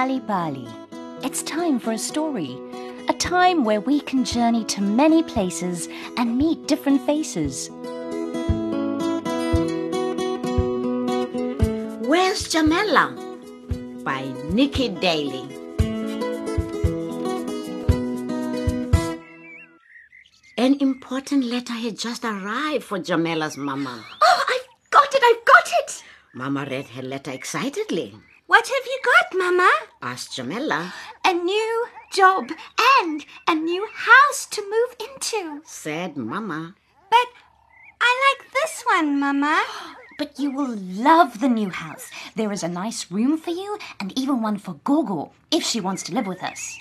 Bali Bali. It's time for a story. A time where we can journey to many places and meet different faces. Where's Jamela? By Niki Daly. An important letter had just arrived for Jamela's mama. Oh, I've got it, I've got it. Mama read her letter excitedly. What have you got, Mama? Asked Jamela. A new job and a new house to move into. Said Mama. But I like this one, Mama. But you will love the new house. There is a nice room for you and even one for Gogo if she wants to live with us.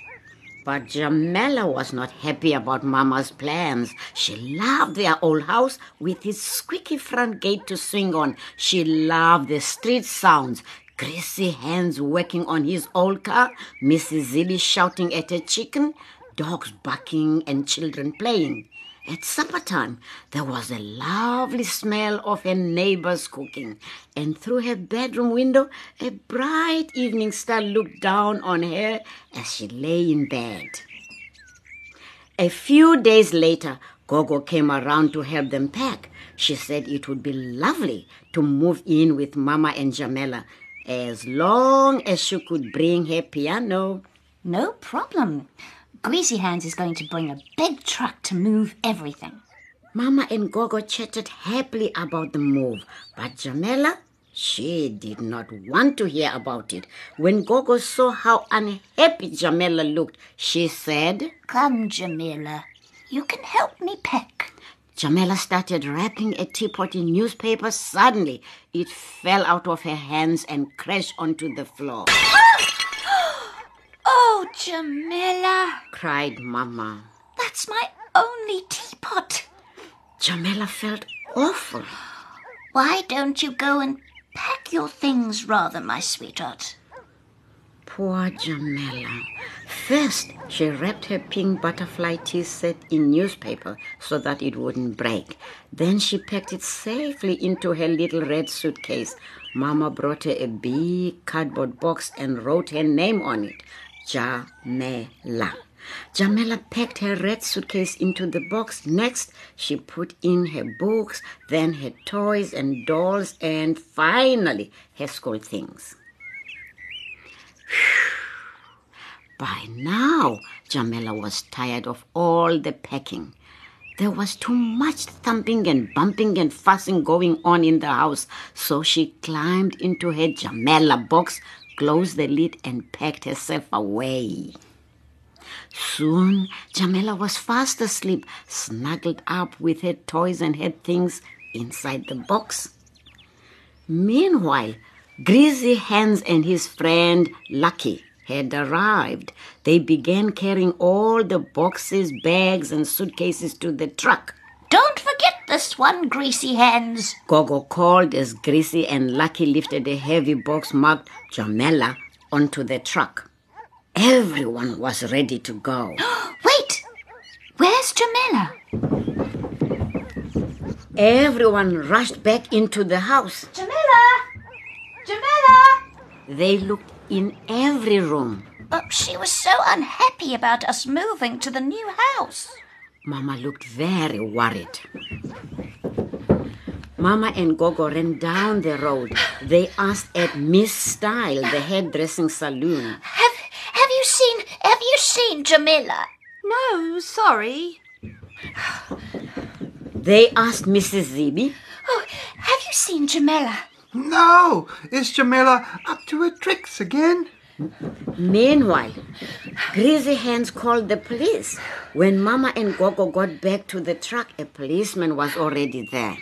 But Jamela was not happy about Mama's plans. She loved their old house with its squeaky front gate to swing on. She loved the street sounds. Greasy hands working on his old car, Mrs. Zilly shouting at her chicken, dogs barking, and children playing. At supper time, there was a lovely smell of her neighbor's cooking, and through her bedroom window, a bright evening star looked down on her as she lay in bed. A few days later, Gogo came around to help them pack. She said it would be lovely to move in with Mama and Jamela as long as she could bring her piano. No problem. Greasy Hands is going to bring a big truck to move everything. Mama and Gogo chatted happily about the move, but Jamela, she did not want to hear about it. When Gogo saw how unhappy Jamela looked, she said, Come, Jamela. You can help me pack. Jamela started wrapping a teapot in newspaper. Suddenly, it fell out of her hands and crashed onto the floor. Oh, Jamela. cried Mama. That's my only teapot. Jamela felt awful. Why don't you go and pack your things rather, my sweetheart? Poor Jamela. First, she wrapped her pink butterfly tea set in newspaper so that it wouldn't break. Then she packed it safely into her little red suitcase. Mama brought her a big cardboard box and wrote her name on it. Jamela. Jamela packed her red suitcase into the box. Next, she put in her books, then her toys and dolls, and finally her school things. By now, Jamela was tired of all the packing. There was too much thumping and bumping and fussing going on in the house, so she climbed into her Jamela box, closed the lid, and packed herself away. Soon, Jamela was fast asleep, snuggled up with her toys and her things inside the box. Meanwhile, Greasy Hands and his friend Lucky had arrived. They began carrying all the boxes, bags, and suitcases to the truck. Don't forget this one, Greasy Hands. Gogo called as Greasy and Lucky lifted a heavy box marked Jamela onto the truck. Everyone was ready to go. Wait! Where's Jamela? Everyone rushed back into the house. Jamela! Jamela! They looked in every room. Oh, she was so unhappy about us moving to the new house. Mama looked very worried. Mama and Gogo ran down the road. They asked at Miss Style, the hairdressing salon. Have have you seen have you seen Jamela? No, sorry. They asked Mrs. Zibi. Oh, have you seen Jamela? No! Is Jamela up to her tricks again? Meanwhile, Greasy Hands called the police. When Mama and Gogo got back to the truck, a policeman was already there.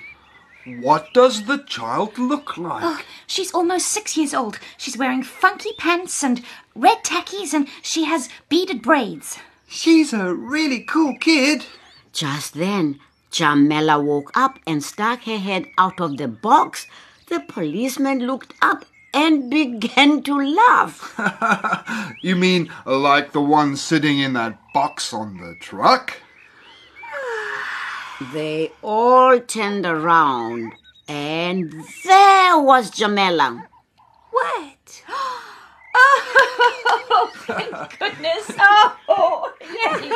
What does the child look like? Oh, she's almost six years old. She's wearing funky pants and red tackies, and she has beaded braids. She's a really cool kid. Just then, Jamela woke up and stuck her head out of the box. The policeman looked up and began to laugh. you mean like the one sitting in that box on the truck? They all turned around, and there was Jamela. What? Oh, Goodness. Oh, yay.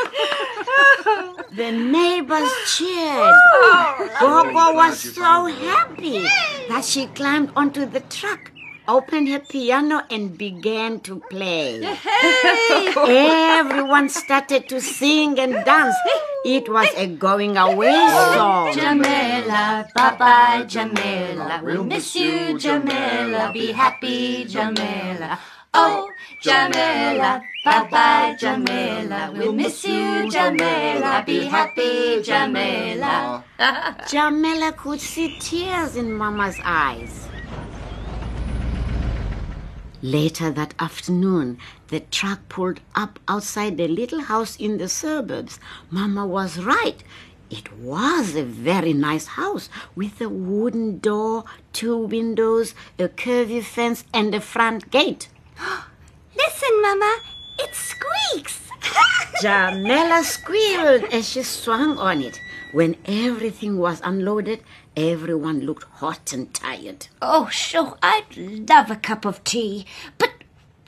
The neighbors cheered. Oh, Gogo was so happy that she climbed onto the truck, opened her piano, and began to play. Everyone started to sing and dance. It was a going away song. Jamela, bye bye, Jamela. We'll miss you, Jamela. Be happy, Jamela. Oh, Jamela, bye bye, Jamela. We'll miss you, Jamela. Be happy, Jamela. Jamela could see tears in Mama's eyes. Later that afternoon, the truck pulled up outside the little house in the suburbs. Mama was right. It was a very nice house with a wooden door, two windows, a curvy fence, and a front gate. Listen, Mama, it squeaks. Jamela squealed as she swung on it. When everything was unloaded, everyone looked hot and tired. oh, sure, I'd love a cup of tea, but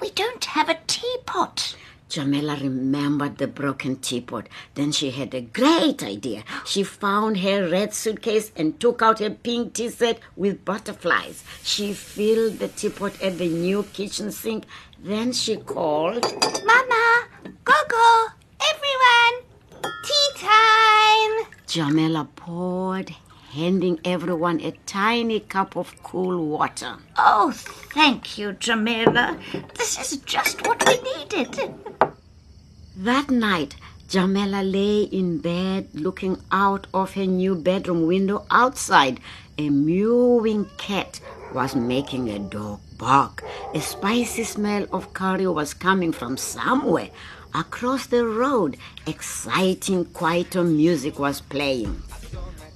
we don't have a teapot. Jamela remembered the broken teapot. Then she had a great idea. She found her red suitcase and took out a pink tea set with butterflies. She filled the teapot at the new kitchen sink. Then she called, Mama, Gogo, everyone, tea time. Jamela poured, handing everyone a tiny cup of cool water. Oh, thank you, Jamela. This is just what we needed. That night, Jamela lay in bed looking out of her new bedroom window outside. A mewing cat was making a dog bark. A spicy smell of curry was coming from somewhere. Across the road, exciting quieter music was playing.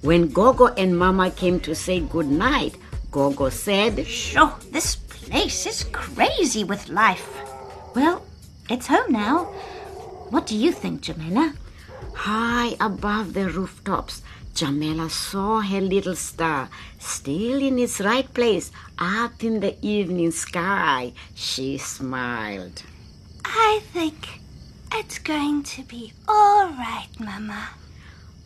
When Gogo and Mama came to say good night, Gogo said, Sure, this place is crazy with life. Well, it's home now. What do you think, Jamela? High above the rooftops, Jamela saw her little star, still in its right place, up in the evening sky. She smiled. I think it's going to be all right, Mama.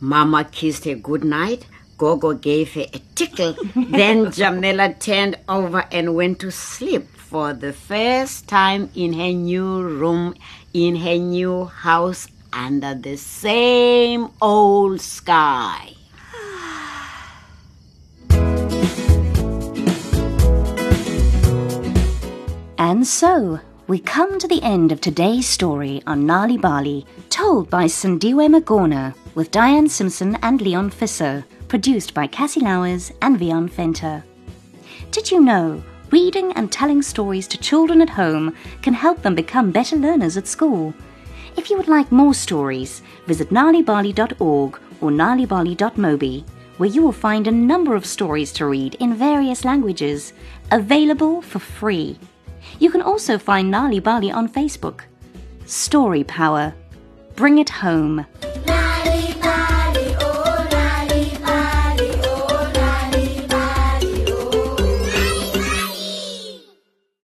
Mama kissed her goodnight. Gogo gave her a tickle. then Jamela turned over and went to sleep for the first time in her new room, in her new house, under the same old sky. And so, we come to the end of today's story on Nal'ibali, told by Sindiwe Magona, with Diane Simpson and Leon Fisser, produced by Cassie Lowers and Vion Fenter. Did you know reading and telling stories to children at home can help them become better learners at school? If you would like more stories, visit nalibali.org or nalibali.mobi, where you will find a number of stories to read in various languages, available for free. You can also find Nal'ibali on Facebook. Story Power. Bring it home.